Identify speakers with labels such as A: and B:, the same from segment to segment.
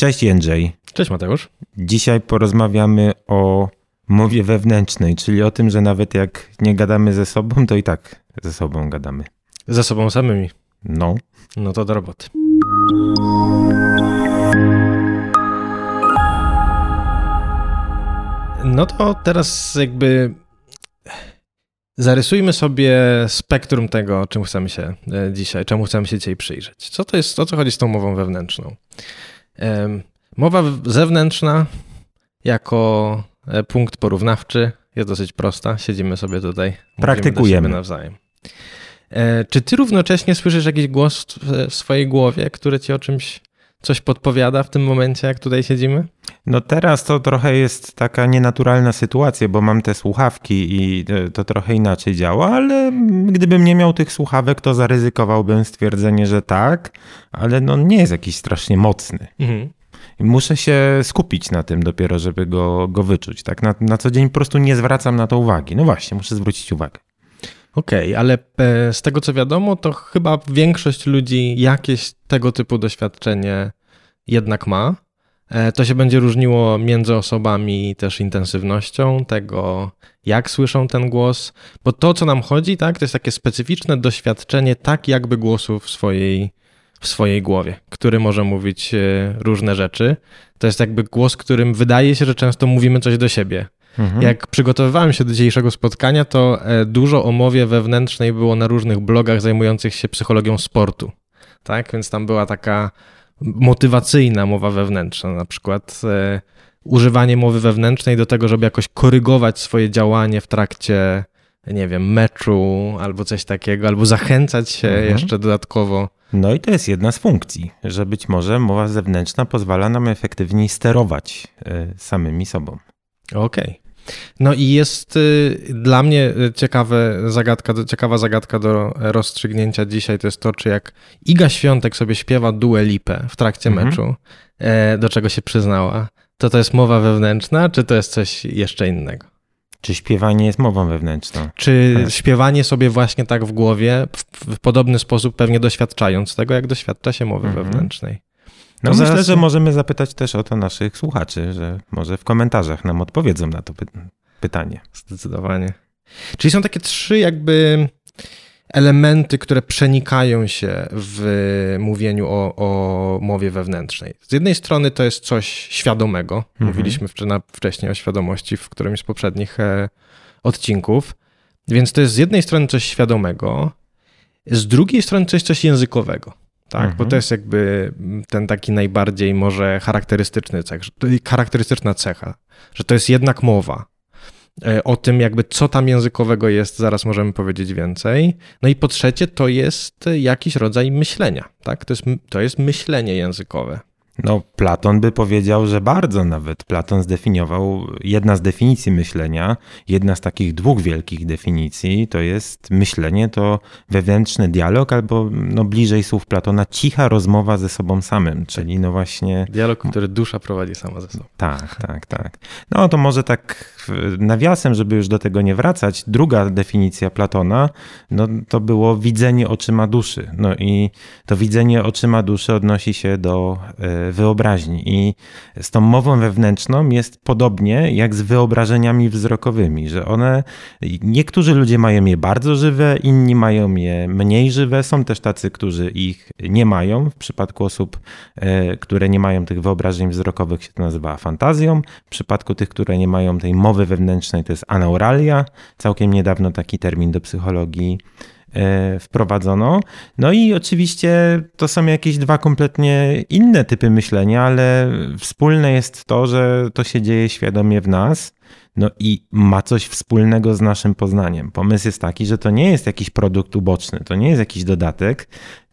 A: Cześć Jędrzej.
B: Cześć Mateusz.
A: Dzisiaj porozmawiamy o mowie wewnętrznej, czyli o tym, że nawet jak nie gadamy ze sobą, to i tak ze sobą gadamy.
B: Ze sobą samymi.
A: No.
B: No to do roboty. No to teraz jakby zarysujmy sobie spektrum tego, czym chcemy się e, dzisiaj, czemu chcemy się dzisiaj przyjrzeć. Co to jest, o co chodzi z tą mową wewnętrzną? Mowa zewnętrzna jako e, punkt porównawczy jest dosyć prosta. Siedzimy sobie tutaj.
A: Praktykujemy.
B: nawzajem. E, czy ty równocześnie słyszysz jakiś głos w swojej głowie, który ci o czymś coś podpowiada w tym momencie, jak tutaj siedzimy?
A: No teraz to trochę jest taka nienaturalna sytuacja, bo mam te słuchawki i e, to trochę inaczej działa, ale gdybym nie miał tych słuchawek, to zaryzykowałbym stwierdzenie, że tak, ale no nie jest jakiś strasznie mocny. Mhm. Muszę się skupić na tym dopiero, żeby go, go wyczuć. Tak? Na, na co dzień po prostu nie zwracam na to uwagi. No właśnie, muszę zwrócić uwagę.
B: Okej, okay, ale e, z tego co wiadomo, to chyba większość ludzi jakieś tego typu doświadczenie jednak ma. E, to się będzie różniło między osobami też intensywnością tego, jak słyszą ten głos, bo to, co nam chodzi, tak, to jest takie specyficzne doświadczenie tak jakby głosu w swojej, w swojej głowie, który może mówić e, różne rzeczy. To jest jakby głos, którym wydaje się, że często mówimy coś do siebie. Mhm. Jak przygotowywałem się do dzisiejszego spotkania, to e, dużo o mowie wewnętrznej było na różnych blogach zajmujących się psychologią sportu. Tak, więc tam była taka motywacyjna mowa wewnętrzna, na przykład e, używanie mowy wewnętrznej do tego, żeby jakoś korygować swoje działanie w trakcie, nie wiem, meczu albo coś takiego, albo zachęcać się mhm. jeszcze dodatkowo.
A: No i to jest jedna z funkcji, że być może mowa zewnętrzna pozwala nam efektywniej sterować e, samymi sobą.
B: Okej. Okay. No i jest y, dla mnie ciekawe zagadka, ciekawa zagadka do rozstrzygnięcia dzisiaj, to jest to, czy jak Iga Świątek sobie śpiewa Due Lipę w trakcie mhm. meczu, e, do czego się przyznała, to to jest mowa wewnętrzna, czy to jest coś jeszcze innego?
A: Czy śpiewanie jest mową wewnętrzną?
B: Czy tak. śpiewanie sobie właśnie tak w głowie, w, w, podobny sposób pewnie doświadczając tego, jak doświadcza się mowy mhm. wewnętrznej?
A: No, myślę, zaraz... że możemy zapytać też o to naszych słuchaczy, że może w komentarzach nam odpowiedzą na to py pytanie.
B: Zdecydowanie. Czyli są takie trzy jakby elementy, które przenikają się w mówieniu o, o mowie wewnętrznej. Z jednej strony to jest coś świadomego. Mhm. Mówiliśmy wcześniej o świadomości w którymś z poprzednich e, odcinków. Więc to jest z jednej strony coś świadomego, z drugiej strony coś coś językowego tak? Mhm. Bo to jest jakby ten taki najbardziej może charakterystyczny cech, charakterystyczna cecha, że to jest jednak mowa. E, o tym, jakby co tam językowego jest, zaraz możemy powiedzieć więcej. No i po trzecie, to jest jakiś rodzaj myślenia, tak? To jest, to jest myślenie językowe.
A: No, Platon by powiedział, że bardzo nawet. Platon zdefiniował, jedna z definicji myślenia, jedna z takich dwóch wielkich definicji, to jest myślenie, to wewnętrzny dialog, albo no, bliżej słów Platona, cicha rozmowa ze sobą samym, czyli no właśnie...
B: Dialog, który dusza prowadzi sama ze sobą.
A: Tak, tak, tak. No to może tak nawiasem, żeby już do tego nie wracać, druga definicja Platona, no to było widzenie oczyma duszy. No i to widzenie oczyma duszy odnosi się do e, wyobraźni. I z tą mową wewnętrzną jest podobnie jak z wyobrażeniami wzrokowymi, że one, niektórzy ludzie mają je bardzo żywe, inni mają je mniej żywe. Są też tacy, którzy ich nie mają. W przypadku osób, e, które nie mają tych wyobrażeń wzrokowych, się to nazywa fantazją. W przypadku tych, które nie mają tej mowy wewnętrznej, to jest anauralia. Całkiem niedawno taki termin do psychologii E, wprowadzono. No i oczywiście to są jakieś dwa kompletnie inne typy myślenia, ale wspólne jest to, że to się dzieje świadomie w nas. No i ma coś wspólnego z naszym poznaniem. Pomysł jest taki, że to nie jest jakiś produkt uboczny, to nie jest jakiś dodatek,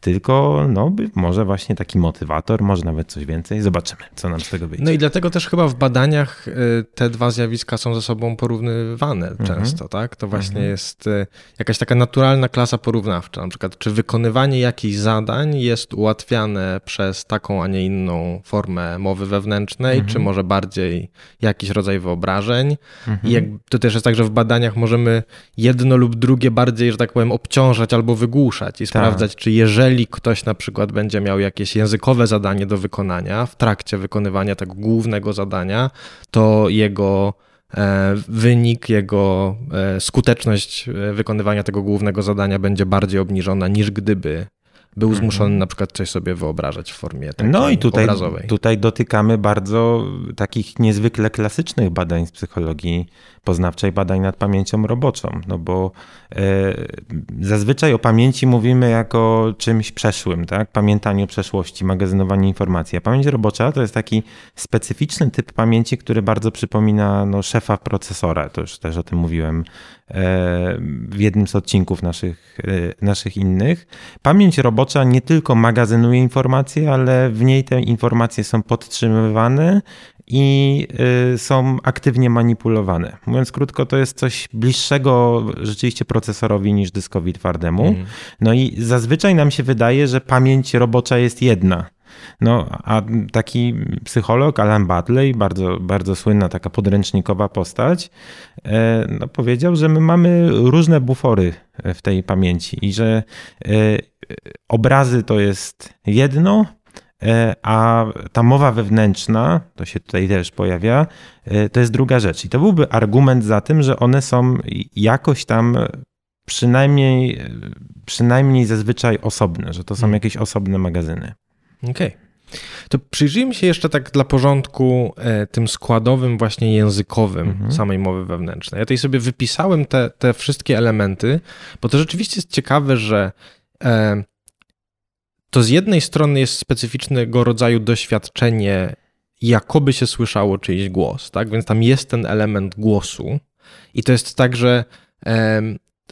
A: tylko no, może właśnie taki motywator, może nawet coś więcej. Zobaczymy, co nam z tego wyjdzie.
B: No i dlatego też chyba w badaniach y, te dwa zjawiska są ze sobą porównywane mhm. często, tak? To właśnie mhm. jest y, jakaś taka naturalna klasa porównawcza. Na przykład, czy wykonywanie jakichś zadań jest ułatwiane przez taką, a nie inną formę mowy wewnętrznej, mhm. czy może bardziej jakiś rodzaj wyobrażeń. I jak, to też jest tak, że w badaniach możemy jedno lub drugie bardziej, że tak powiem, obciążać albo wygłuszać i tak. sprawdzać, czy jeżeli jeżeli ktoś na przykład będzie miał jakieś językowe zadanie do wykonania, w trakcie wykonywania tego głównego zadania, to jego e, wynik, jego e, skuteczność wykonywania tego głównego zadania będzie bardziej obniżona niż gdyby był mhm. zmuszony na przykład coś sobie wyobrażać w formie
A: No i tutaj,
B: obrazowej.
A: tutaj dotykamy bardzo takich niezwykle klasycznych badań z psychologii poznawczej, badań nad pamięcią roboczą, no bo e, zazwyczaj o pamięci mówimy jako czymś przeszłym, tak? Pamiętaniu przeszłości, magazynowaniu informacji. A pamięć robocza to jest taki specyficzny typ pamięci, który bardzo przypomina no, szefa procesora, to już też o tym mówiłem w jednym z odcinków naszych, e, naszych innych. Pamięć robocza nie tylko magazynuje informacje, ale w niej te informacje są podtrzymywane i y, są aktywnie manipulowane. Mówiąc krótko, to jest coś bliższego rzeczywiście procesorowi niż dyskowi twardemu. Mm. No i zazwyczaj nam się wydaje, że pamięć robocza jest jedna. No, a taki psycholog, Alan Badley, bardzo, bardzo słynna taka podręcznikowa postać, e, no, powiedział, że my mamy różne bufory w tej pamięci i że e, obrazy to jest jedno, E, a ta mowa wewnętrzna, to się tutaj też pojawia, to jest druga rzecz. I to byłby argument za tym, że one są jakoś tam przynajmniej, przynajmniej zazwyczaj osobne, że to są hmm. jakieś osobne magazyny.
B: Okej. Okay. To przyjrzyjmy się jeszcze tak dla porządku e, tym składowym, właśnie językowym mhm. samej mowy wewnętrznej. Ja tutaj sobie wypisałem te, te wszystkie elementy, bo to rzeczywiście jest ciekawe, że to z jednej strony jest specyficznego rodzaju doświadczenie, jakoby się słyszało czyjś głos, tak? Więc tam jest ten element głosu i to jest tak, że e,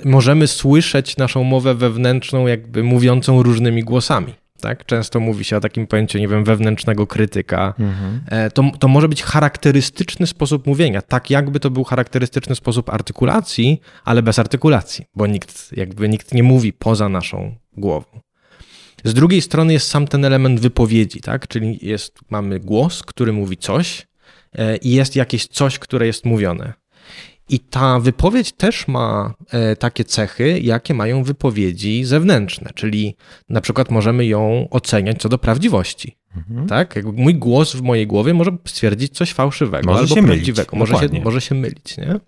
B: możemy słyszeć naszą mowę wewnętrzną jakby mówiącą różnymi głosami. Tak? Często mówi się o takim pojęciu, nie wiem, wewnętrznego krytyka. Mhm. E, to, to może być charakterystyczny sposób mówienia, tak jakby to był charakterystyczny sposób artykulacji, ale bez artykulacji, bo nikt, jakby nikt nie mówi poza naszą głową. Z drugiej strony jest sam ten element wypowiedzi, tak? czyli jest, mamy głos, który mówi coś e, i jest jakieś coś, które jest mówione. I ta wypowiedź też ma e, takie cechy, jakie mają wypowiedzi zewnętrzne, czyli na przykład możemy ją oceniać co do prawdziwości. Mhm. Tak? Jakby mój głos w mojej głowie może stwierdzić coś fałszywego może albo prawdziwego, może się, może się mylić. Nie?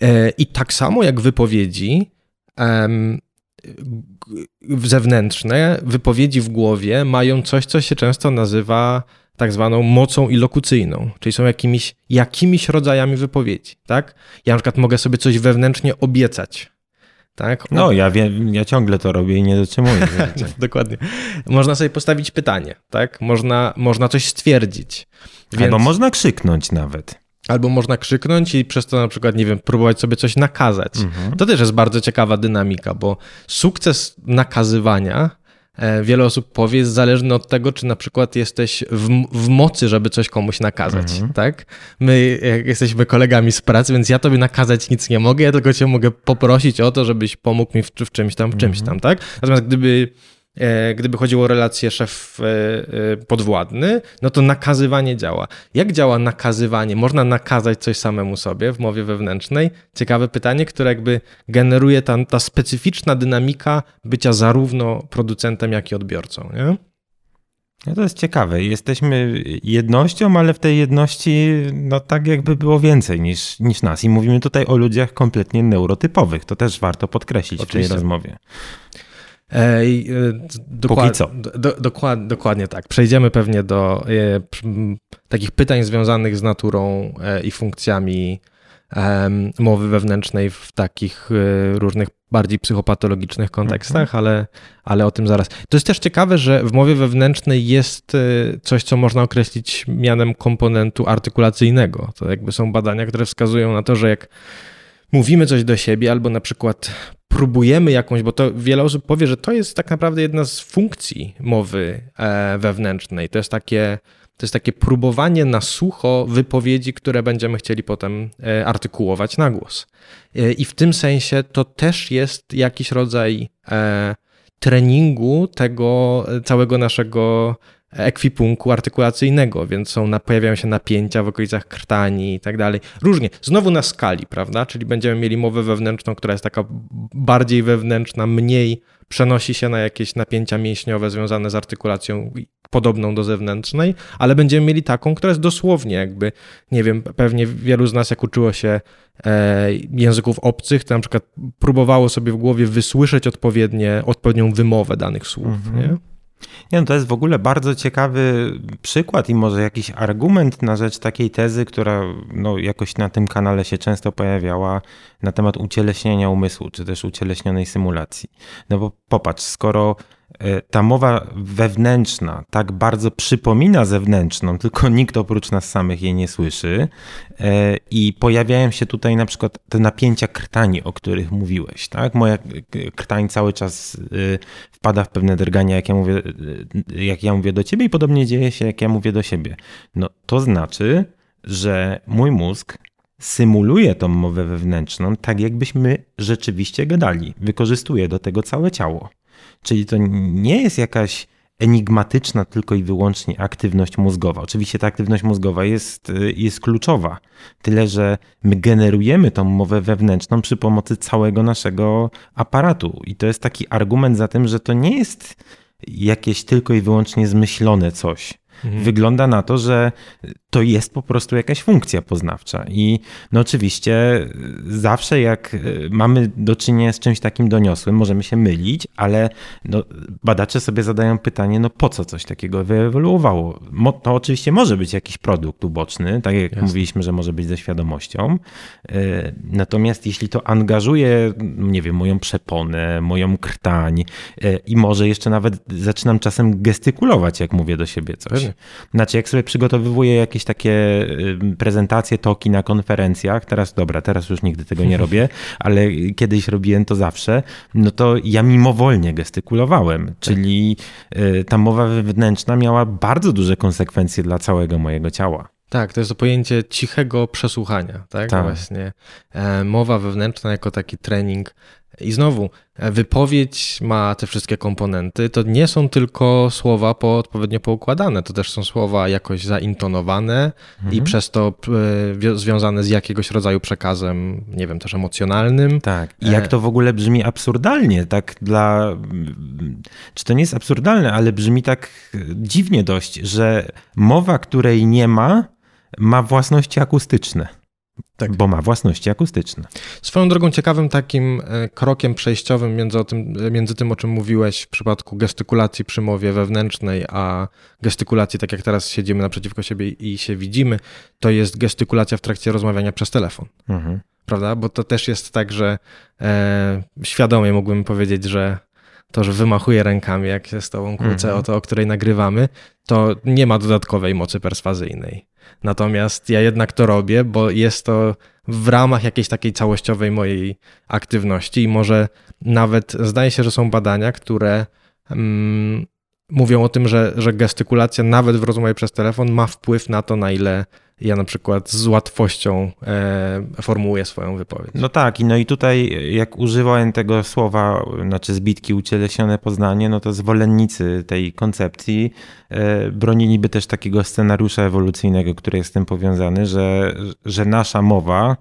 B: E, I tak samo jak wypowiedzi, zewnętrzne, wypowiedzi w głowie mają coś, co się często nazywa tak zwaną mocą ilokucyjną, czyli są jakimiś, jakimiś rodzajami wypowiedzi, tak? Ja na przykład mogę sobie coś wewnętrznie obiecać, tak?
A: No, ja wiem, ja ciągle to robię i nie dotrzymuję.
B: Dokładnie. Można sobie postawić pytanie, tak? Można, można coś stwierdzić.
A: Więc... Albo można krzyknąć nawet.
B: Albo można krzyknąć i przez to na przykład, nie wiem, próbować sobie coś nakazać. Mhm. To też jest bardzo ciekawa dynamika, bo sukces nakazywania, wiele osób powie, jest zależny od tego, czy na przykład jesteś w, w mocy, żeby coś komuś nakazać, mhm. tak? My jesteśmy kolegami z pracy, więc ja tobie nakazać nic nie mogę, ja tylko cię mogę poprosić o to, żebyś pomógł mi w, w czymś tam, w czymś mhm. tam, tak? Natomiast gdyby E, gdyby chodziło o relację szef-podwładny, e, e, no to nakazywanie działa. Jak działa nakazywanie? Można nakazać coś samemu sobie w mowie wewnętrznej? Ciekawe pytanie, które jakby generuje ta, ta specyficzna dynamika bycia zarówno producentem, jak i odbiorcą. Nie?
A: No to jest ciekawe. Jesteśmy jednością, ale w tej jedności no tak jakby było więcej niż, niż nas. I mówimy tutaj o ludziach kompletnie neurotypowych. To też warto podkreślić Oczywiście. w tej rozmowie.
B: E, dokład, co. Do, dokład, dokładnie tak. Przejdziemy pewnie do e, takich pytań związanych z naturą e, i funkcjami mowy wewnętrznej w takich różnych bardziej psychopatologicznych kontekstach, mhm. ale, ale o tym zaraz. To jest też ciekawe, że w mowie wewnętrznej jest coś, co można określić mianem komponentu artykulacyjnego. To jakby są badania, które wskazują na to, że jak mówimy coś do siebie, albo na przykład próbujemy jakąś, bo to wiele osób powie, że to jest tak naprawdę jedna z funkcji mowy e, wewnętrznej. To jest takie, to jest takie próbowanie na sucho wypowiedzi, które będziemy chcieli potem e, artykułować na głos. E, I w tym sensie to też jest jakiś rodzaj treningu tego całego naszego ekwipunku artykulacyjnego, więc są, pojawiają się napięcia w okolicach krtani i tak dalej. Różnie. Znowu na skali, prawda? Czyli będziemy mieli mowę wewnętrzną, która jest taka bardziej wewnętrzna, mniej przenosi się na jakieś napięcia mięśniowe związane z artykulacją podobną do zewnętrznej, ale będziemy mieli taką, która jest dosłownie jakby, nie wiem, pewnie wielu z nas jak uczyło się e, języków obcych, to na przykład próbowało sobie w głowie wysłyszeć odpowiednie, odpowiednią wymowę danych słów, mhm. nie?
A: Nie, no to jest w ogóle bardzo ciekawy przykład i może jakiś argument na rzecz takiej tezy, która no, jakoś na tym kanale się często pojawiała na temat ucieleśnienia umysłu, czy też ucieleśnionej symulacji. No bo popatrz, skoro ta mowa wewnętrzna tak bardzo przypomina zewnętrzną, tylko nikt oprócz nas samych jej nie słyszy. E, I pojawiają się tutaj na przykład te napięcia krtani, o których mówiłeś. Tak? Moja krtań cały czas e, wpada w pewne drgania, jak ja, mówię, jak ja mówię do ciebie, i podobnie dzieje się, jak ja mówię do siebie. No to znaczy, że mój mózg symuluje tą mowę wewnętrzną, tak jakbyśmy rzeczywiście gadali. Wykorzystuje do tego całe ciało. Czyli to nie jest jakaś enigmatyczna tylko i wyłącznie aktywność mózgowa. Oczywiście ta aktywność mózgowa jest, jest kluczowa. Tyle, że my generujemy tą mowę wewnętrzną przy pomocy całego naszego aparatu. I to jest taki argument za tym, że to nie jest jakieś tylko i wyłącznie zmyślone coś. Mhm. Wygląda na to, że to jest po prostu jakaś funkcja poznawcza. I no oczywiście zawsze jak e, mamy do czynienia z czymś takim doniosłym, możemy się mylić, ale no, badacze sobie zadają pytanie, no po co coś takiego wyewoluowało? To oczywiście może być jakiś produkt uboczny, tak jak Jasne. mówiliśmy, że może być ze świadomością. E, natomiast jeśli to angażuje, nie wiem, moją przeponę, moją krtań i może jeszcze nawet zaczynam czasem gestykulować, jak mówię do siebie coś. Znaczy, jak sobie przygotowywuję jakieś takie prezentacje, toki na konferencjach, teraz dobra, teraz już nigdy tego nie robię, ale kiedyś robiłem to zawsze, no to ja mimowolnie gestykulowałem, tak. czyli y, ta mowa wewnętrzna miała bardzo duże konsekwencje dla całego mojego ciała.
B: Tak, to jest to pojęcie cichego przesłuchania, tak? tak. Właśnie. E, mowa wewnętrzna jako taki trening i znowu, e, wypowiedź ma te wszystkie komponenty. To nie są tylko słowa po, odpowiednio poukładane, to też są słowa jakoś zaintonowane mhm. i przez to e, związane z jakiegoś rodzaju przekazem, nie wiem, też emocjonalnym.
A: Tak. I jak e, to w ogóle brzmi absurdalnie, tak dla. Czy to nie jest absurdalne, ale brzmi tak dziwnie dość, że mowa, której nie ma, ma własności akustyczne. Tak. Bo ma własności akustyczne.
B: Swoją drogą ciekawym takim e, krokiem przejściowym między, tym, e, między tym, o czym mówiłeś w przypadku gestykulacji przy mowie wewnętrznej, a gestykulacji, tak jak teraz siedzimy naprzeciwko siebie i się widzimy, to jest gestykulacja w trakcie rozmawiania przez telefon. Mhm. Prawda? Bo to też jest tak, że e, świadomie mógłbym powiedzieć, że to, że wymachuję rękami, jak się z tobą kłócę mhm. o to, o której nagrywamy, to nie ma dodatkowej mocy perswazyjnej. Natomiast ja jednak to robię, bo jest to w ramach jakiejś takiej całościowej mojej aktywności i może nawet zdaje się, że są badania, które mm, mówią o tym, że, że gestykulacja nawet w rozmowie przez telefon ma wpływ na to, na ile ja na przykład z łatwością e, formułuję swoją wypowiedź.
A: No tak, i no i tutaj jak używałem tego słowa, znaczy zbitki ucieleśnione poznanie, no to zwolennicy tej koncepcji e, broniliby też takiego scenariusza ewolucyjnego, który jest z tym powiązany, że, że nasza mowa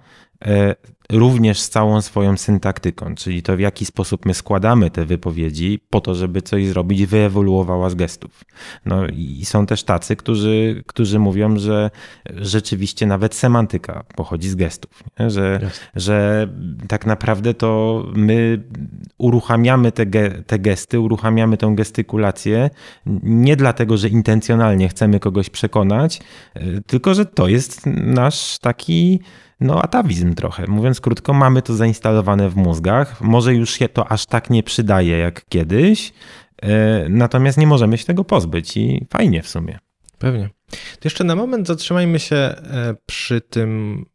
A: e, również z całą swoją syntaktyką, czyli to w jaki sposób my składamy te wypowiedzi po to, żeby coś zrobić, wyewoluowała z gestów. No i są też tacy, którzy, którzy mówią, że rzeczywiście nawet semantyka pochodzi z gestów, nie? Że, że tak naprawdę to my uruchamiamy te, ge, te gesty, uruchamiamy tę gestykulację nie dlatego, że intencjonalnie chcemy kogoś przekonać, tylko że to jest nasz taki no atawizm trochę. Mówiąc krótko, mamy to zainstalowane w mózgach. Może już się to aż tak nie przydaje jak kiedyś, e, natomiast nie możemy się tego pozbyć i fajnie w sumie.
B: Pewnie. To jeszcze na moment zatrzymajmy się e, przy tym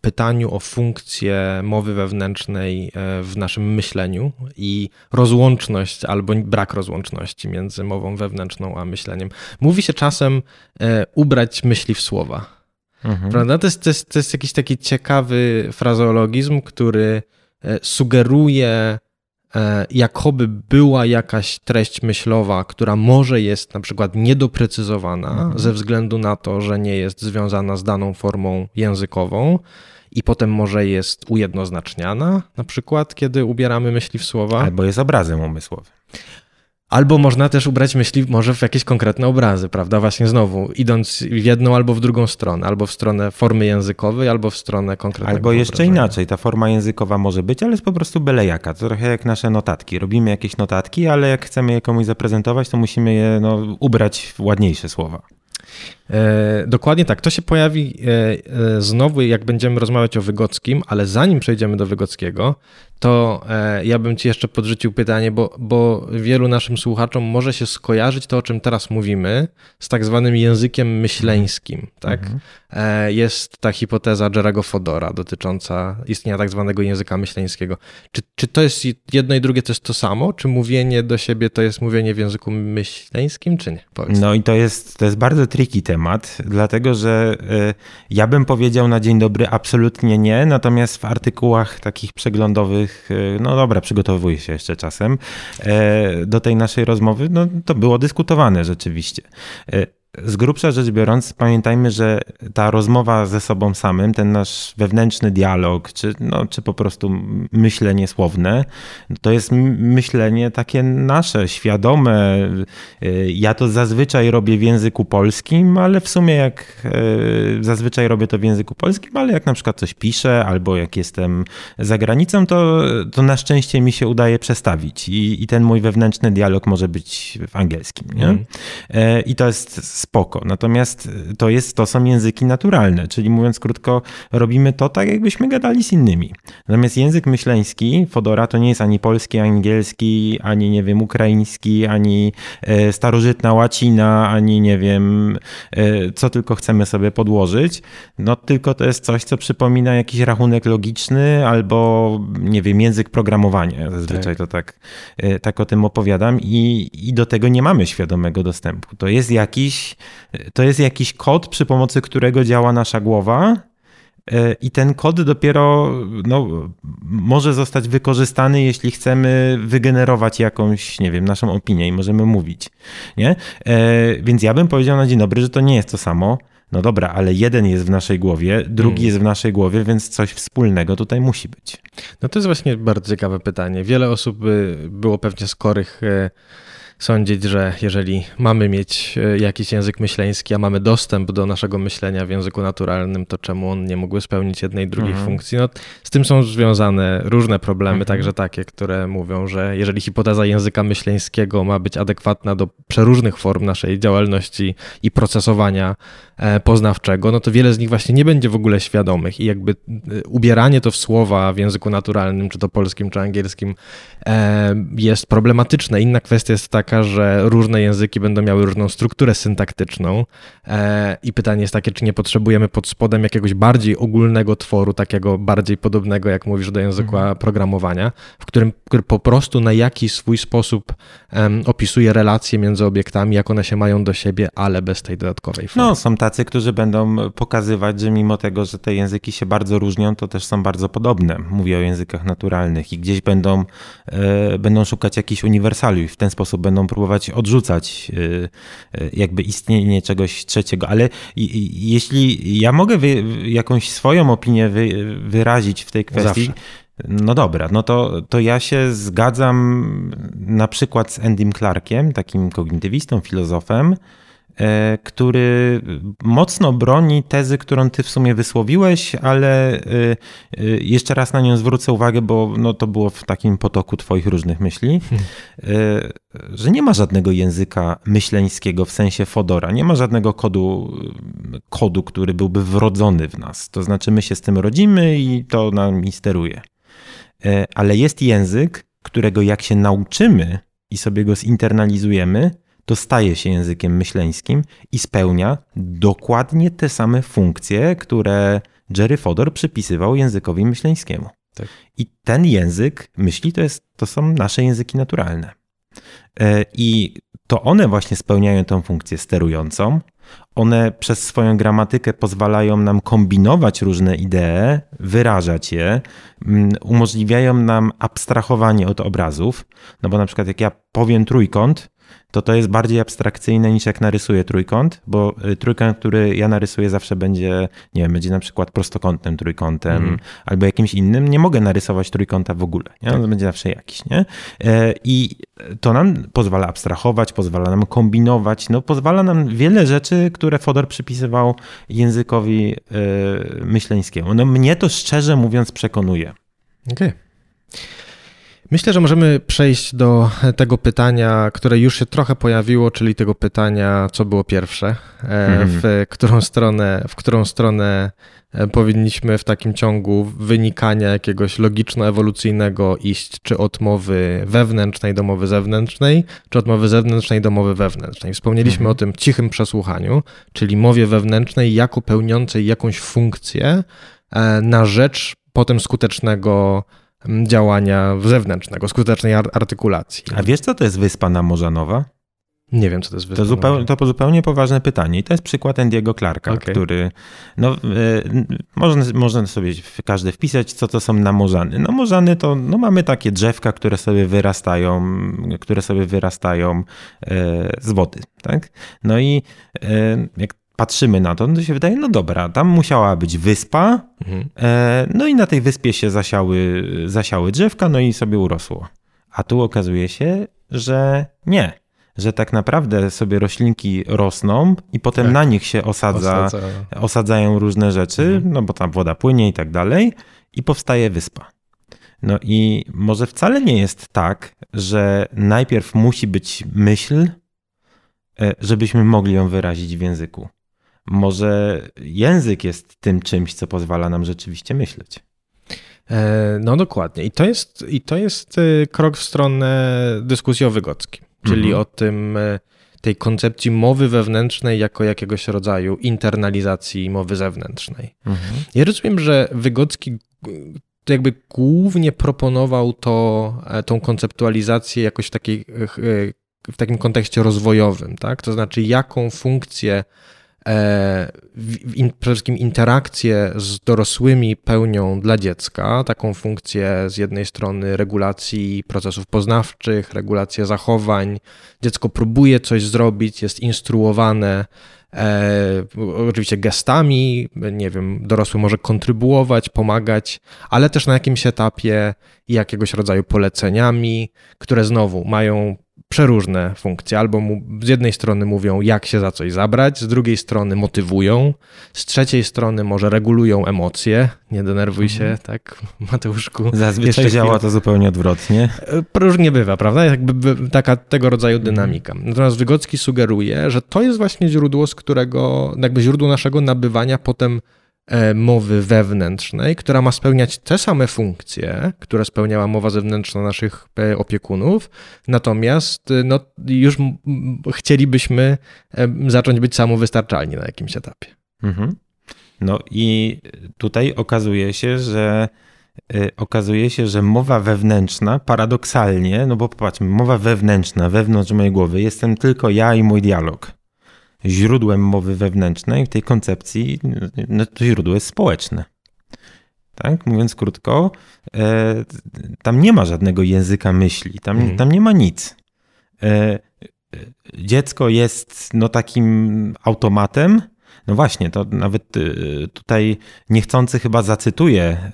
B: pytaniu o funkcję mowy wewnętrznej e, w naszym myśleniu i rozłączność albo brak rozłączności między mową wewnętrzną a myśleniem. Mówi się czasem ubrać myśli w słowa. Mhm. Prawda? To jest, to, jest, to jest jakiś taki ciekawy frazeologizm, który e, sugeruje e, jakoby była jakaś treść myślowa, która może jest na przykład niedoprecyzowana mhm. ze względu na to, że nie jest związana z daną formą językową i potem może jest ujednoznaczniana, na przykład kiedy ubieramy myśli w słowa.
A: Albo jest obrazem umysłowym.
B: Albo można też ubrać myśli może w jakieś konkretne obrazy, prawda? Właśnie znowu, idąc w jedną albo w drugą stronę, albo w stronę formy językowej, albo w stronę konkretnego
A: Albo jeszcze inaczej, ta forma językowa może być, ale jest po prostu byle jaka. To trochę jak nasze notatki. Robimy jakieś notatki, ale jak chcemy je komuś zaprezentować, to musimy je no, ubrać w ładniejsze słowa.
B: E, dokładnie tak. To się pojawi e, e, znowu, jak będziemy rozmawiać o Wygockim, ale zanim przejdziemy do Wygockiego, to ja bym Ci jeszcze podrzucił pytanie, bo, bo wielu naszym słuchaczom może się skojarzyć to, o czym teraz mówimy, z tak zwanym językiem myśleńskim. Tak? Mhm. Jest ta hipoteza Jerego Fodora dotycząca istnienia tak zwanego języka myśleńskiego. Czy, czy to jest jedno i drugie to jest to samo? Czy mówienie do siebie to jest mówienie w języku myśleńskim, czy nie?
A: Powiedz. No i to jest, to jest bardzo tricky temat temat, dlatego że e, ja bym powiedział na dzień dobry absolutnie nie, natomiast w artykułach takich przeglądowych, e, no dobra, przygotowuję się jeszcze czasem e, do tej naszej rozmowy, no to było dyskutowane rzeczywiście z grubsza rzecz biorąc, pamiętajmy, że ta rozmowa ze sobą samym, ten nasz wewnętrzny dialog, czy, no, czy po prostu myślenie słowne, to jest myślenie takie nasze, świadome. Ja to zazwyczaj robię w języku polskim, ale w sumie jak e, zazwyczaj robię to w języku polskim, ale jak na przykład coś piszę, albo jak jestem za granicą, to, to na szczęście mi się udaje przestawić i, i ten mój wewnętrzny dialog może być w angielskim. Nie? Mm. I to jest spoko. Natomiast to, jest, to są języki naturalne, czyli mówiąc krótko, robimy to tak, jakbyśmy gadali z innymi. Natomiast język myśleński Fodora to nie jest ani polski, ani angielski, ani nie wiem, ukraiński, ani e, starożytna łacina, ani nie wiem, e, co tylko chcemy sobie podłożyć. No tylko to jest coś, co przypomina jakiś rachunek logiczny albo, nie wiem, język programowania. Zazwyczaj tak. to tak, e, tak o tym opowiadam i, i do tego nie mamy świadomego dostępu. To jest jakiś to jest jakiś kod, przy pomocy którego działa nasza głowa. E, I ten kod dopiero no, może zostać wykorzystany, jeśli chcemy wygenerować jakąś, nie wiem, naszą opinię i możemy mówić. Nie? E, więc ja bym powiedział na dzień dobry, że to nie jest to samo. No dobra, ale jeden jest w naszej głowie, drugi hmm. jest w naszej głowie, więc coś wspólnego tutaj musi być.
B: No to jest właśnie bardzo ciekawe pytanie. Wiele osób było pewnie skorych e, sądzić, że jeżeli mamy mieć e, jakiś język myśleński, a mamy dostęp do naszego myślenia w języku naturalnym, to czemu on nie mógłby spełnić jednej drugiej mhm. funkcji? No, z tym są związane różne problemy, mhm. także takie, które mówią, że jeżeli hipoteza języka myśleńskiego ma być adekwatna do przeróżnych form naszej działalności i procesowania e, poznawczego, no to wiele z nich właśnie nie będzie w ogóle świadomych i jakby e, ubieranie to w słowa w języku naturalnym, czy to polskim, czy angielskim, jest problematyczne. Inna kwestia jest taka, taka, że różne języki będą miały różną strukturę syntaktyczną e, i pytanie jest takie, czy nie potrzebujemy pod spodem jakiegoś bardziej ogólnego tworu, takiego bardziej podobnego, jak mówisz, do języka mhm. programowania, w którym który po prostu na jakiś swój sposób opisuje relacje między obiektami, jak one się mają do siebie, ale bez tej dodatkowej formy.
A: No, są tacy, którzy będą pokazywać, że mimo tego, że te języki się bardzo różnią, to też są bardzo podobne. Mówię o językach naturalnych i gdzieś będą, e, będą szukać jakichś uniwersaliów. W ten sposób będą próbować odrzucać e, e, jakby istnienie czegoś trzeciego. Ale jeśli ja mogę wy, jakąś swoją opinię wy, wyrazić w tej kwestii, Zawsze. No dobra, no to, to ja się zgadzam na przykład z Endym Clarkiem, takim kognitywistą, filozofem, który mocno broni tezy, którą ty w sumie wysłowiłeś, ale e, e, jeszcze raz na nią zwrócę uwagę, bo no to było w takim potoku twoich różnych myśli, że nie ma żadnego języka myśleńskiego w sensie Fodora, nie ma żadnego kodu, kodu, który byłby wrodzony w nas. To znaczy my się z tym rodzimy i to nam steruje. Ale jest język, którego jak się nauczymy i sobie go zinternalizujemy, to staje się językiem myśleńskim i spełnia dokładnie te same funkcje, które Jerry Fodor przypisywał językowi myśleńskiemu. Tak. I ten język myśli to, jest, to są nasze języki naturalne. I to one właśnie spełniają tę funkcję sterującą. One przez swoją gramatykę pozwalają nam kombinować różne idee, wyrażać je, mm, umożliwiają nam abstrahowanie od obrazów. No bo na przykład jak ja powiem trójkąt, to to jest bardziej abstrakcyjne niż jak narysuję trójkąt, bo y, trójkąt, który ja narysuję zawsze będzie, nie wiem, będzie na przykład prostokątnym trójkątem mm. albo jakimś innym. Nie mogę narysować trójkąta w ogóle, nie? Tak. będzie zawsze jakiś, nie? E, I to nam pozwala abstrahować, pozwala nam kombinować, no pozwala nam wiele rzeczy, które Fodor przypisywał językowi e, myśleńskiemu. No mnie to szczerze mówiąc przekonuje.
B: Okej. Okay. Myślę, że możemy przejść do tego pytania, które już się trochę pojawiło, czyli tego pytania, co było pierwsze, e, mhm. w którą stronę, w którą stronę e, powinniśmy w takim ciągu wynikania jakiegoś logiczno-ewolucyjnego iść, czy od mowy wewnętrznej do mowy zewnętrznej, czy od mowy zewnętrznej do mowy wewnętrznej. Wspomnieliśmy mhm. o tym cichym przesłuchaniu, czyli mowie wewnętrznej jako pełniącej jakąś funkcję e, na rzecz potem skutecznego działania zewnętrznego, skutecznej artykulacji.
A: A wiesz, co to jest wyspa na Morzanowa?
B: Nie wiem, co to jest wyspa.
A: To, zupełnie, to zupełnie poważne pytanie. I to jest przykład Andiego Clarka, okay. który. No, y, można, można sobie każdy wpisać, co to są namorzany. Namorzany to no, mamy takie drzewka, które sobie wyrastają, które sobie wyrastają y, z wody. Tak? No i y, jak patrzymy na to, no to się wydaje, no dobra, tam musiała być wyspa, mhm. e, no i na tej wyspie się zasiały, zasiały drzewka, no i sobie urosło. A tu okazuje się, że nie, że tak naprawdę sobie roślinki rosną i potem tak. na nich się osadza, Osadza. osadzają różne rzeczy, mhm. no bo tam woda płynie i tak dalej i powstaje wyspa. No i może wcale nie jest tak, że najpierw musi być myśl, e, żebyśmy mogli ją wyrazić w języku. Może język jest tym czymś, co pozwala nam rzeczywiście myśleć.
B: E, no dokładnie. I to jest, i to jest e, krok w stronę dyskusji o Wygockim, czyli mhm. o tym, e, tej koncepcji mowy wewnętrznej jako jakiegoś rodzaju internalizacji mowy zewnętrznej. Mhm. Ja rozumiem, że Wygocki jakby głównie proponował to, tą konceptualizację jakoś w, takiej, w takim kontekście rozwojowym, tak? To znaczy, jaką funkcję przede wszystkim interakcje z dorosłymi pełnią dla dziecka taką funkcję z jednej strony regulacji procesów poznawczych, regulacji zachowań. Dziecko próbuje coś zrobić, jest instruowane. E, oczywiście gestami, nie wiem, dorosły może kontrybuować, pomagać, ale też na jakimś etapie jakiegoś rodzaju poleceniami, które znowu mają przeróżne funkcje. Albo mu, z jednej strony mówią, jak się za coś zabrać, z drugiej strony motywują, z trzeciej strony może regulują emocje. Nie denerwuj się, mhm. tak, Mateuszku.
A: Zazwyczaj działa to zupełnie odwrotnie.
B: E, różnie bywa, prawda? Jakby taka tego rodzaju mhm. dynamika. Natomiast Wygocki sugeruje, że to jest właśnie źródło, z którego, jakby źródło naszego nabywania potem mowy wewnętrznej, która ma spełniać te same funkcje, które spełniała mowa zewnętrzna naszych e, opiekunów, natomiast e, no, już chcielibyśmy zacząć być samowystarczalni na jakimś etapie. Mhm.
A: No i tutaj okazuje się, że okazuje się, że mowa wewnętrzna paradoksalnie, no bo popatrzmy, mowa wewnętrzna wewnątrz mojej głowy jestem tylko ja i mój dialog źródłem mowy wewnętrznej w tej koncepcji, no to źródło jest społeczne. Tak? Mówiąc krótko, e, tam nie ma żadnego języka myśli, tam, mhm. tam nie ma nic. E, dziecko jest no, takim automatem. No właśnie, to nawet e, tutaj niechcący chyba zacytuję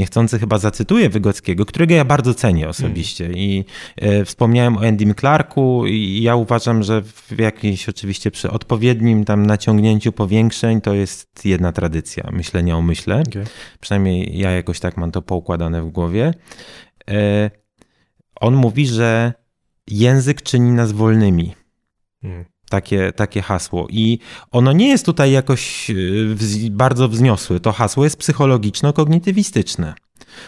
A: niechcący chyba zacytuję Wygockiego, którego ja bardzo cenię osobiście. Mm. I e, wspomniałem o Andym Clarku i ja uważam, że w jakiejś oczywiście przy odpowiednim tam naciągnięciu powiększeń to jest jedna tradycja myślenia o myśle. Okay. Przynajmniej ja jakoś tak mam to poukładane w głowie. E, on mówi, że język czyni nas wolnymi. Mm takie, takie hasło. I ono nie jest tutaj jakoś y, bardzo wzniosłe. To hasło jest psychologiczno-kognitywistyczne.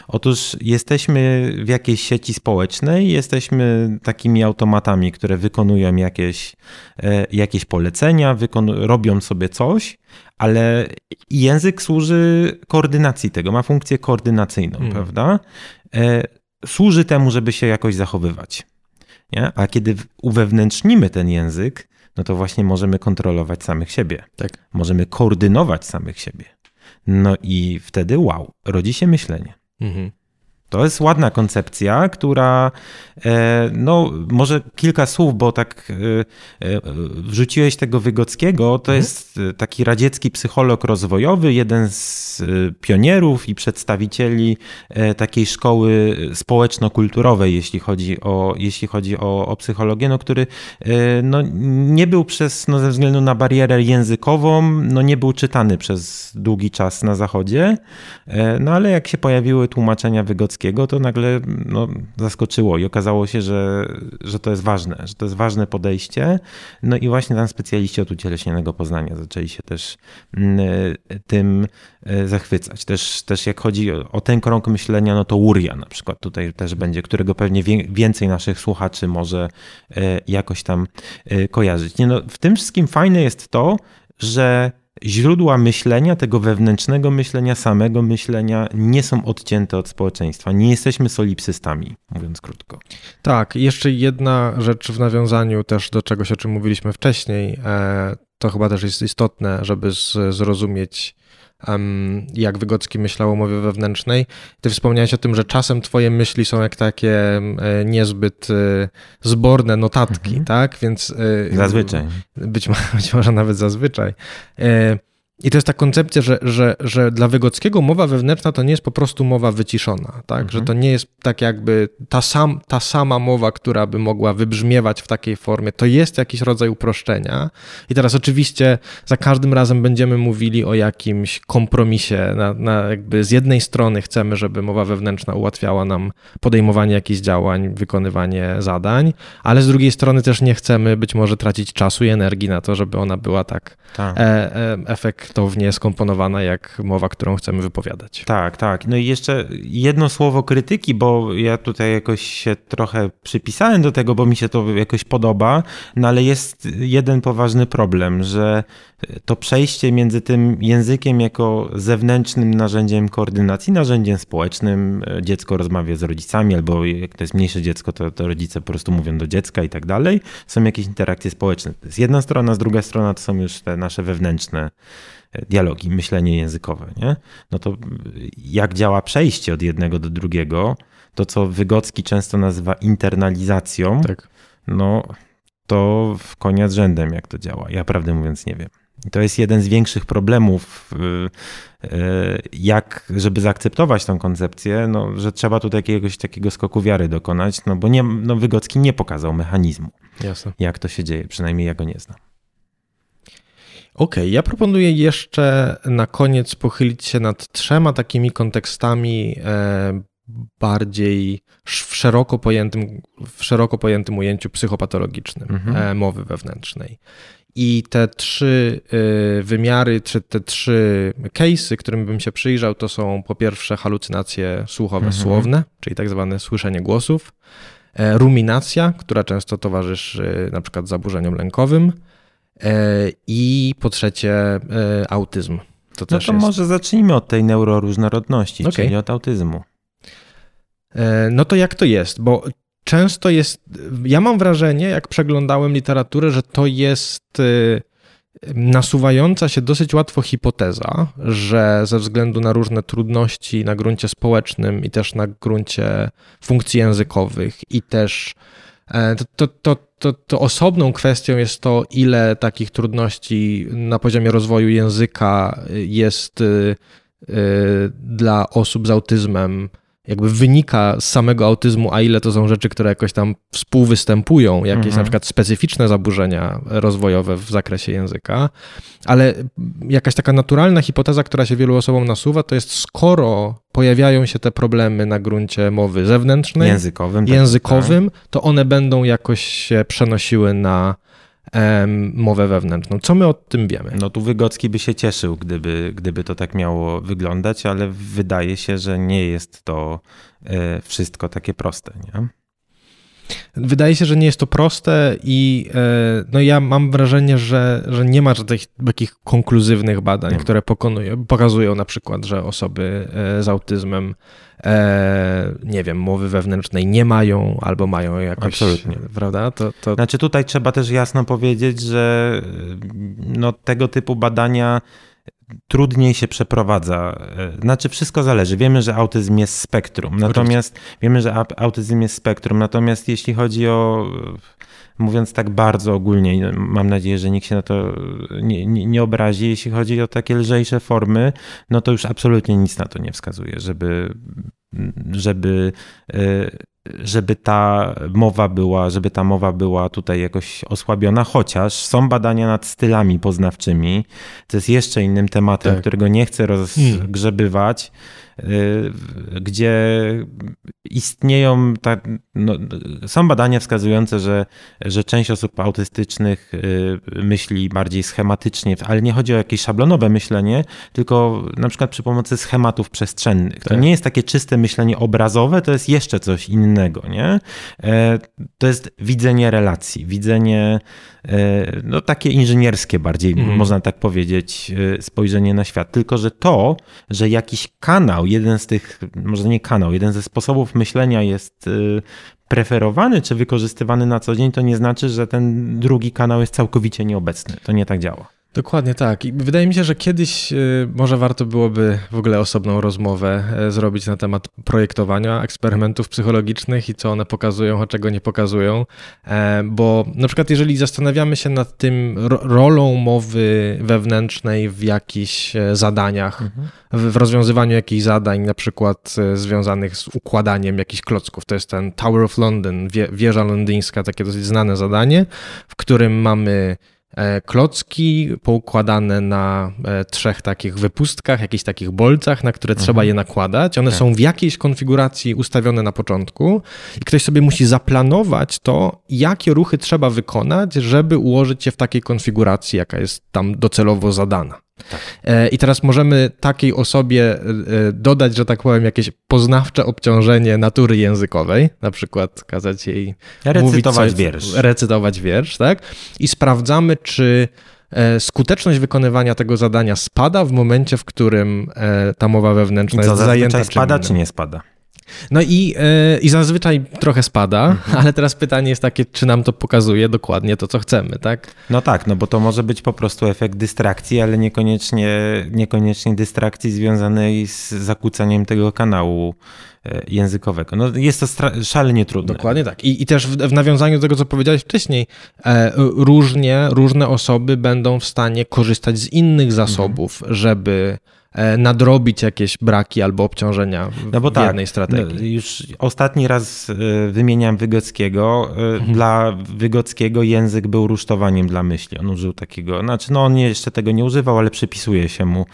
A: Otóż jesteśmy w jakiejś sieci społecznej, jesteśmy takimi automatami, które wykonują jakieś, e, jakieś polecenia, wykonu- robią sobie coś, ale język służy koordynacji tego, ma funkcję koordynacyjną, hmm. prawda? E, służy temu, żeby się jakoś zachowywać. Nie? A kiedy uwewnętrznimy ten język, no to właśnie możemy kontrolować samych siebie.
B: Tak.
A: Możemy koordynować samych siebie. No i wtedy wow, rodzi się myślenie. Mhm. To jest ładna koncepcja, która, e, no może kilka słów, bo tak e, e, wrzuciłeś tego Wygockiego, to mhm. jest taki radziecki psycholog rozwojowy, jeden z pionierów i przedstawicieli takiej szkoły społeczno-kulturowej, jeśli chodzi o, jeśli chodzi o, o psychologię, no, który no, nie był przez, no, ze względu na barierę językową, no, nie był czytany przez długi czas na Zachodzie, no ale jak się pojawiły tłumaczenia Wygockiego, to nagle no, zaskoczyło i okazało się, że, że to jest ważne, że to jest ważne podejście. No i właśnie tam specjaliści od ucieleśnionego poznania zaczęli się też mm, tym e, zachwycać. Też, też jak chodzi o ten krąg myślenia, no to Uria na przykład tutaj też będzie, którego pewnie więcej naszych słuchaczy może e, jakoś tam e, kojarzyć. Nie no, w tym wszystkim fajne jest to, że źródła myślenia, tego wewnętrznego myślenia, samego myślenia nie są odcięte od społeczeństwa. Nie jesteśmy solipsystami, mówiąc krótko.
B: Tak, jeszcze jedna rzecz w nawiązaniu też do czegoś, o czym mówiliśmy wcześniej. E, to chyba też jest istotne, żeby zrozumieć jak Wygocki myślał o mowie wewnętrznej. Ty wspomniałeś o tym, że czasem twoje myśli są jak takie e, niezbyt e, zborne notatki, mhm. tak? Więc...
A: E, zazwyczaj.
B: Być, być może nawet zazwyczaj. I to jest ta koncepcja, że, że, że dla Wygockiego mowa wewnętrzna to nie jest po prostu mowa wyciszona, tak? Mhm. Że to nie jest tak jakby ta, sam, ta sama mowa, która by mogła wybrzmiewać w takiej formie, to jest jakiś rodzaj uproszczenia. I teraz oczywiście za każdym razem będziemy mówili o jakimś kompromisie. Na, na jakby z jednej strony chcemy, żeby mowa wewnętrzna ułatwiała nam podejmowanie jakichś działań, wykonywanie zadań, ale z drugiej strony też nie chcemy być może tracić czasu i energii na to, żeby ona była tak, tak. E, e, efekt efektownie skomponowana jak mowa, którą chcemy wypowiadać.
A: Tak, tak. No i jeszcze jedno słowo krytyki, bo ja tutaj jakoś się trochę przypisałem do tego, bo mi się to jakoś podoba, no ale jest jeden poważny problem, że to przejście między tym językiem jako zewnętrznym narzędziem koordynacji, narzędziem społecznym, dziecko rozmawia z rodzicami, albo jak to jest mniejsze dziecko, to, to rodzice po prostu mówią do dziecka i tak dalej. Są jakieś interakcje społeczne. To jest jedna strona, z druga strona to są już te nasze wewnętrzne dialogi, myślenie językowe, nie? No to jak działa przejście od jednego do drugiego, to co Wygocki często nazywa internalizacją, tak. no to w konia z rzędem jak to działa. Ja prawdę mówiąc nie wiem. I to jest jeden z większych problemów, y, y, jak, żeby zaakceptować tą koncepcję, no, że trzeba tutaj jakiegoś takiego skoku wiary dokonać, no bo nie, no Wygocki nie pokazał mechanizmu,
B: Jasne.
A: jak to się dzieje, przynajmniej ja go nie znam.
B: Okej, okay, ja proponuję jeszcze na koniec pochylić się nad trzema takimi kontekstami e, bardziej w szeroko pojętym, w szeroko pojętym ujęciu psychopatologicznym mhm. E, mowy wewnętrznej. I te trzy e, wymiary, czy te trzy case'y, którym bym się przyjrzał, to są po pierwsze halucynacje słuchowe, mhm. słowne, czyli tak zwane słyszenie głosów, ruminacja, która często towarzyszy na przykład zaburzeniom lękowym, I po trzecie e, autyzm.
A: To no to jest... może zacznijmy od tej neuroróżnorodności, okay. czyli od autyzmu.
B: E, no to jak to jest? Bo często jest. Ja mam wrażenie, jak przeglądałem literaturę, że to jest nasuwająca się dosyć łatwo hipoteza, że ze względu na różne trudności na gruncie społecznym i też na gruncie funkcji językowych i też to, to, to, to, to osobną kwestią jest to, ile takich trudności na poziomie rozwoju języka jest y, y, dla osób z autyzmem jakby wynika z samego autyzmu, a ile to są rzeczy, które jakoś tam współwystępują, jakieś mhm. na przykład specyficzne zaburzenia rozwojowe w zakresie języka, ale jakaś taka naturalna hipoteza, która się wielu osobom nasuwa, to jest skoro pojawiają się te problemy na gruncie mowy zewnętrznej,
A: językowym,
B: tak, językowym tak. to one będą jakoś się przenosiły na mowę wewnętrzną. Co my o tym wiemy?
A: No tu Wygocki by się cieszył, gdyby, gdyby to tak miało wyglądać, ale wydaje się, że nie jest to e, wszystko takie proste. Nie?
B: Wydaje się, że nie jest to proste i e, no ja mam wrażenie, że, że nie ma żadnych takich konkluzywnych badań, które pokonują, pokazują na przykład, że osoby e, z autyzmem e, nie wiem, mowy wewnętrznej nie mają albo mają jakoś,
A: Absolutnie.
B: prawda? To, to...
A: Znaczy tutaj trzeba też jasno powiedzieć, że no, tego typu badania trudniej się przeprowadza. Znaczy, wszystko zależy. Wiemy, że autyzm jest spektrum, natomiast wiemy, że autyzm jest spektrum. Natomiast jeśli chodzi o mówiąc tak bardzo ogólnie, mam nadzieję, że nikt się na to nie, nie, nie, obrazi, jeśli chodzi o takie lżejsze formy, no to już absolutnie nic na to nie wskazuje, żeby, żeby żeby ta mowa była, żeby ta mowa była tutaj jakoś osłabiona, chociaż są badania nad stylami poznawczymi. To jest jeszcze innym tematem, tak. którego nie chcę rozgrzebywać. Y, gdzie istnieją, tak, no, są badania wskazujące, że, że część osób autystycznych y, myśli bardziej schematycznie, ale nie chodzi o jakieś szablonowe myślenie, tylko na przykład przy pomocy schematów przestrzennych. Tak. To nie jest takie czyste myślenie obrazowe, to jest jeszcze coś innego, nie? E, to jest widzenie relacji, widzenie E, no takie inżynierskie bardziej, mm. można tak powiedzieć, e, spojrzenie na świat. Tylko, że to, że jakiś kanał, jeden z tych, może nie kanał, jeden ze sposobów myślenia jest preferowany czy wykorzystywany na co dzień, to nie znaczy, że ten drugi kanał jest całkowicie nieobecny. To nie tak działa.
B: Dokładnie tak. I wydaje mi się, że kiedyś y, może warto byłoby w ogóle osobną rozmowę e, zrobić na temat projektowania eksperymentów psychologicznych i co one pokazują, a czego nie pokazują. E, bo na przykład, jeżeli zastanawiamy się nad tym rolą mowy wewnętrznej w jakichś e, zadaniach, mhm. w rozwiązywaniu jakichś zadań, na przykład związanych z układaniem jakichś klocków, to jest ten Tower of London, wieża londyńska, takie dosyć znane zadanie, w którym mamy E, klocki poukładane na e, trzech takich wypustkach, jakichś takich bolcach, na które mhm. trzeba je nakładać. One tak. są w jakiejś konfiguracji ustawione na początku i ktoś sobie musi zaplanować to, jakie ruchy trzeba wykonać, żeby ułożyć je w takiej konfiguracji, jaka jest tam docelowo zadana. Tak. E, I teraz możemy takiej osobie e, dodać, że tak powiem, jakieś poznawcze obciążenie natury językowej, na przykład kazać jej
A: recytować mówić wiersz.
B: Recytować wiersz, tak? I sprawdzamy, czy e, skuteczność wykonywania tego zadania spada w momencie, w którym ta mowa wewnętrzna I co, jest zajęta.
A: spada, czy nie spada?
B: No i, yy, i zazwyczaj trochę spada, mhm. ale teraz pytanie jest takie, czy nam to pokazuje dokładnie to, co chcemy, tak?
A: No tak, no bo to może być po prostu efekt dystrakcji, ale niekoniecznie, niekoniecznie dystrakcji związanej z zakłócaniem tego kanału e, językowego. No jest to szalenie trudne.
B: Dokładnie tak. I, i też w, w, nawiązaniu do tego, co powiedziałeś wcześniej, e, różnie, różne osoby będą w stanie korzystać z innych zasobów, mhm. żeby nadrobić jakieś braki albo obciążenia w, no bo w tak, jednej strategii.
A: No, już ostatni raz e, wymieniam Wygockiego. E, mhm. Dla Wygockiego język był rusztowaniem dla myśli. On użył takiego, znaczy no on jeszcze tego nie używał, ale przypisuje się mu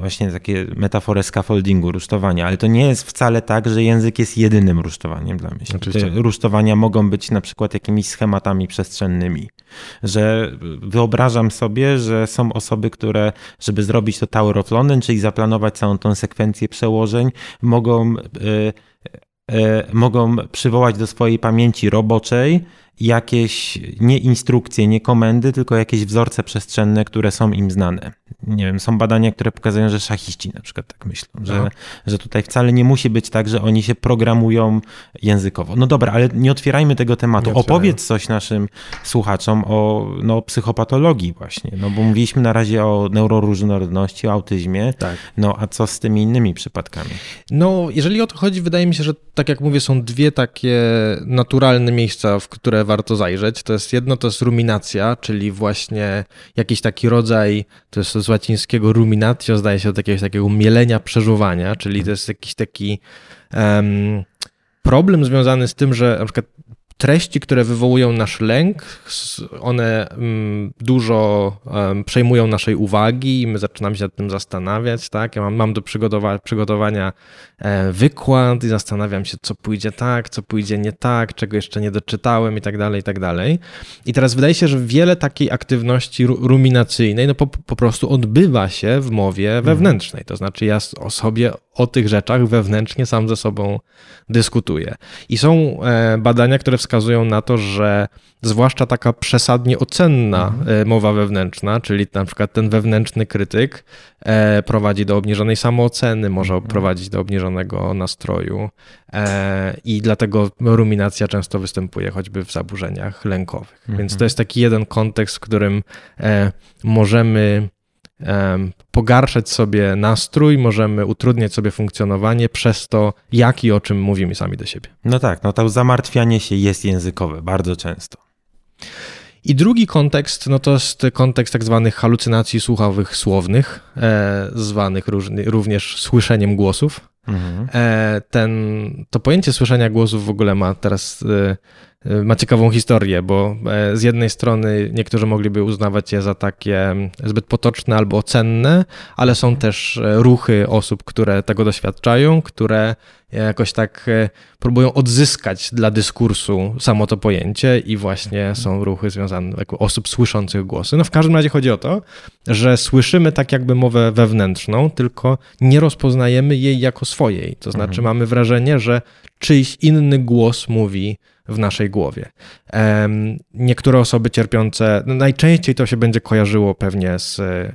A: właśnie takie metaforę scaffoldingu, rusztowania, ale to nie jest wcale tak, że język jest jedynym rusztowaniem dla myśli. Oczywiście. Te rusztowania mogą być na przykład jakimiś schematami przestrzennymi, że wyobrażam sobie, że są osoby, które, żeby zrobić to Tower of London, czyli zaplanować całą tą sekwencję przełożeń, mogą, e, e, mogą przywołać do swojej pamięci roboczej jakieś nie instrukcje, nie komendy, tylko jakieś wzorce przestrzenne, które są im znane. Nie wiem, są badania, które pokazują, że szachiści na przykład tak myślą, że, że tutaj wcale nie musi być tak, że oni się programują językowo. No dobra, ale nie otwierajmy tego tematu. Opowiedz coś naszym słuchaczom o no, psychopatologii właśnie, no bo mówiliśmy na razie o neuroróżnorodności, o autyzmie, tak. no a co z tymi innymi przypadkami?
B: No, jeżeli o to chodzi, wydaje mi się, że tak jak mówię, są dwie takie naturalne miejsca, w które warto zajrzeć. To jest jedno, to jest ruminacja, czyli właśnie jakiś taki rodzaj, to jest z łacińskiego ruminatio, zdaje się do jakiegoś takiego mielenia, przeżuwania, czyli to jest jakiś taki um, problem związany z tym, że na przykład treści, które wywołują nasz lęk, one mm, dużo przejmują naszej uwagi i my zaczynamy się nad tym zastanawiać, tak? Ja mam, mam do przygotowa przygotowania e, wykład i zastanawiam się, co pójdzie tak, co pójdzie nie tak, czego jeszcze nie doczytałem i tak dalej, i tak dalej. I teraz wydaje się, że wiele takiej aktywności ruminacyjnej no po, po prostu odbywa się w mowie wewnętrznej. To znaczy ja o sobie o tych rzeczach wewnętrznie sam ze sobą dyskutuje. I są e, badania, które wskazują na to, że zwłaszcza taka przesadnie ocenna mhm. E, mowa wewnętrzna, czyli na przykład ten wewnętrzny krytyk e, prowadzi do obniżonej samooceny, może mhm. prowadzić do obniżonego nastroju i dlatego ruminacja często występuje choćby w zaburzeniach lękowych. Mhm. Więc to jest taki jeden kontekst, w którym możemy pogarszać sobie nastrój, możemy utrudniać sobie funkcjonowanie przez to, jak i o czym mówimy sami do siebie.
A: No tak, no to zamartwianie się jest językowe bardzo często.
B: I drugi kontekst, no to jest kontekst tak zwanych halucynacji słuchowych słownych, e, zwanych różny, również słyszeniem głosów. Mhm. E, ten, to pojęcie słyszenia głosów w ogóle ma teraz e, ma ciekawą historię, bo e, z jednej strony niektórzy mogliby uznawać je za takie zbyt potoczne albo cenne, ale są też e, ruchy osób, które tego doświadczają, które jakoś tak e, próbują odzyskać dla dyskursu samo to pojęcie i właśnie są ruchy związane jako osób słyszących głosy. No w każdym razie chodzi o to, że słyszymy tak jakby mowę wewnętrzną, tylko nie rozpoznajemy jej jako swojej. To znaczy mhm. mamy wrażenie, że czyjś inny głos mówi w naszej głowie. Niektóre osoby cierpiące, no najczęściej to się będzie kojarzyło pewnie z e, e,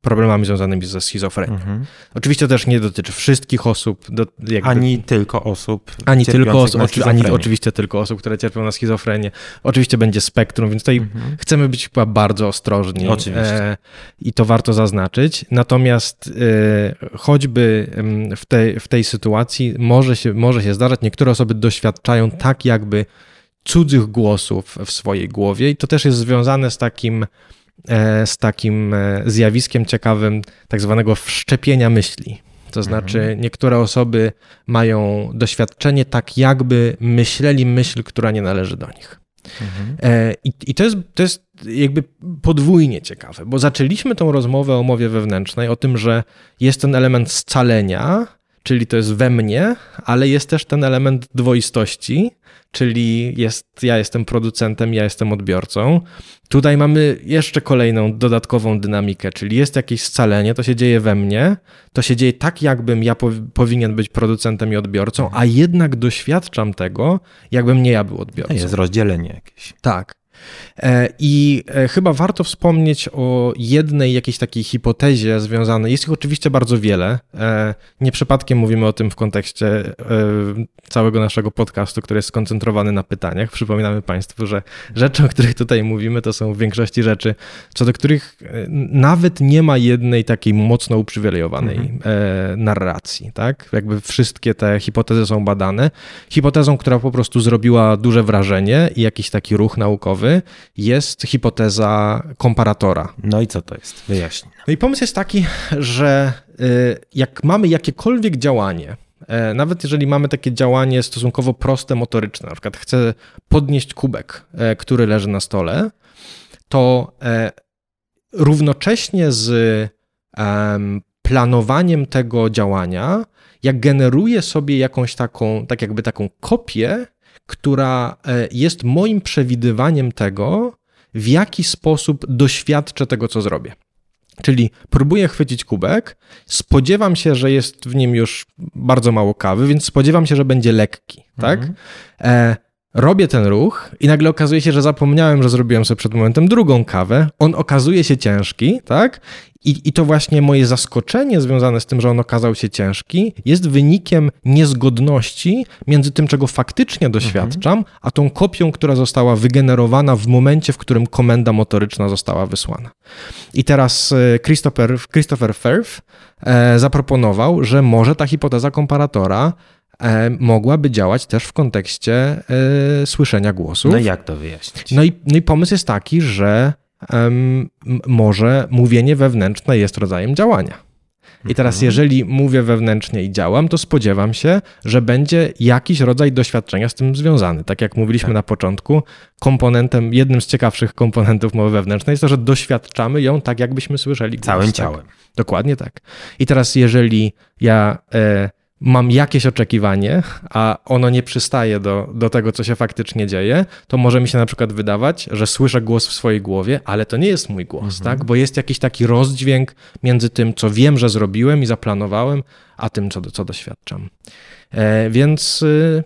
B: problemami związanymi ze schizofrenią. Mhm. Oczywiście też nie dotyczy wszystkich osób. Do,
A: ani tylko osób.
B: Ani tylko osób, ani oczywiście tylko osób, które cierpią na schizofrenię. Oczywiście będzie spektrum, więc tutaj mhm. chcemy być chyba bardzo ostrożni.
A: Oczywiście. E,
B: I to warto zaznaczyć. Natomiast choćby w tej, w tej sytuacji może się, może się zdarzać, niektóre osoby doświadczają tak jakby cudzych głosów w swojej głowie i to też jest związane z takim, e, z takim e, zjawiskiem ciekawym tak zwanego wszczepienia myśli. To znaczy, mhm. niektóre osoby mają doświadczenie tak, jakby myśleli myśl, która nie należy do nich. Mhm. E, I, I, to, jest, to jest jakby podwójnie ciekawe, bo zaczęliśmy tą rozmowę o mowie wewnętrznej, o tym, że jest ten element scalenia, czyli to jest we mnie, ale jest też ten element dwoistości, czyli jest, ja jestem producentem, ja jestem odbiorcą. Tutaj mamy jeszcze kolejną dodatkową dynamikę, czyli jest jakieś scalenie, to się dzieje we mnie, to się dzieje tak, jakbym ja po, powinien być producentem i odbiorcą, a jednak doświadczam tego, jakbym nie ja był odbiorcą.
A: Jest rozdzielenie jakieś.
B: Tak. E, I e, chyba warto wspomnieć o jednej jakiejś takiej hipotezie związanej. Jest ich oczywiście bardzo wiele. E, nie przypadkiem mówimy o tym w kontekście całego naszego podcastu, który jest skoncentrowany na pytaniach. Przypominamy Państwu, że rzeczy, o których tutaj mówimy, to są w większości rzeczy, co do których nawet nie ma jednej takiej mocno uprzywilejowanej mhm. narracji. Tak? Jakby wszystkie te hipotezy są badane. Hipotezą, która po prostu zrobiła duże wrażenie i jakiś taki ruch naukowy, jest hipoteza komparatora.
A: No i co to jest? Wyjaśnij.
B: No i pomysł jest taki, że y, jak mamy jakiekolwiek działanie, e, nawet jeżeli mamy takie działanie stosunkowo proste motoryczne, na przykład chcę podnieść kubek, e, który leży na stole, to e, równocześnie z planowaniem tego działania, jak generuję sobie jakąś taką, tak jakby taką kopię która e, jest moim przewidywaniem tego, w jaki sposób doświadczę tego, co zrobię. Czyli próbuję chwycić kubek, spodziewam się, że jest w nim już bardzo mało kawy, więc spodziewam się, że będzie lekki, tak? mhm. tak? E, robię ten ruch i nagle okazuje się, że zapomniałem, że zrobiłem sobie przed momentem drugą kawę. On okazuje się ciężki, tak? I, I to właśnie moje zaskoczenie związane z tym, że on okazał się ciężki, jest wynikiem niezgodności między tym, czego faktycznie doświadczam, mhm. a tą kopią, która została wygenerowana w momencie, w którym komenda motoryczna została wysłana. I teraz e, Christopher, Christopher Firth e, zaproponował, że może ta hipoteza komparatora mogłaby działać też w kontekście e, słyszenia głosów.
A: No jak to wyjaśnić?
B: No i, no i pomysł jest taki, że może mówienie wewnętrzne jest rodzajem działania. I teraz, mhm. jeżeli mówię wewnętrznie i działam, to spodziewam się, że będzie jakiś rodzaj doświadczenia z tym związany. Tak jak mówiliśmy tak. na początku, komponentem, jednym z ciekawszych komponentów mowy wewnętrznej jest to, że doświadczamy ją tak, jakbyśmy słyszeli.
A: Głos, Całym tak. ciałem.
B: Dokładnie tak. I teraz, jeżeli ja e, mam jakieś oczekiwanie, a ono nie przystaje do, do tego, co się faktycznie dzieje, to może mi się na przykład wydawać, że słyszę głos w swojej głowie, ale to nie jest mój głos, mhm. tak? Bo jest jakiś taki rozdźwięk między tym, co wiem, że zrobiłem i zaplanowałem, a tym, co, co doświadczam. E, więc. Y,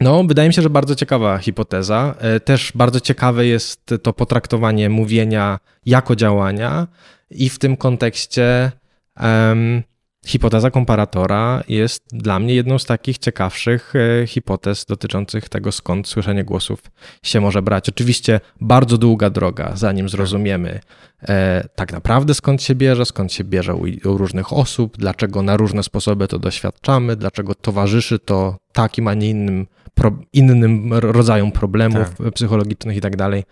B: no, wydaje mi się, że bardzo ciekawa hipoteza. E, też bardzo ciekawe jest to potraktowanie mówienia jako działania i w tym kontekście um, hipoteza komparatora jest dla mnie jedną z takich ciekawszych e, hipotez dotyczących tego, skąd słyszenie głosów się może brać. Oczywiście bardzo długa droga, zanim zrozumiemy e, tak naprawdę skąd się bierze, skąd się bierze u, u różnych osób, dlaczego na różne sposoby to doświadczamy, dlaczego towarzyszy to takim, a nie innym, pro, innym rodzajom problemów tak. psychologicznych i tak dalej.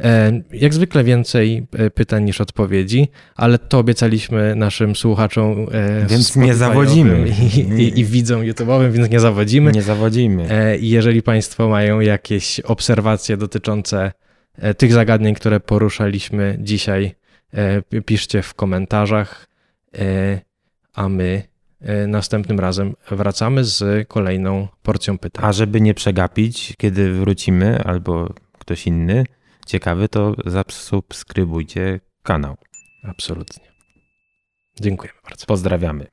B: E, jak zwykle więcej e, pytań niż odpowiedzi, ale to obiecaliśmy naszym słuchaczom.
A: E, więc nie zawodzimy.
B: I, i, i widzom YouTube'owym, więc nie zawodzimy.
A: Nie zawodzimy.
B: I jeżeli Państwo mają jakieś obserwacje dotyczące tych zagadnień, które poruszaliśmy dzisiaj, piszcie w komentarzach, a my następnym razem wracamy z kolejną porcją pytań.
A: A żeby nie przegapić, kiedy wrócimy albo ktoś inny, ciekawy, to zasubskrybujcie kanał.
B: Absolutnie. Dziękujemy bardzo.
A: Pozdrawiamy.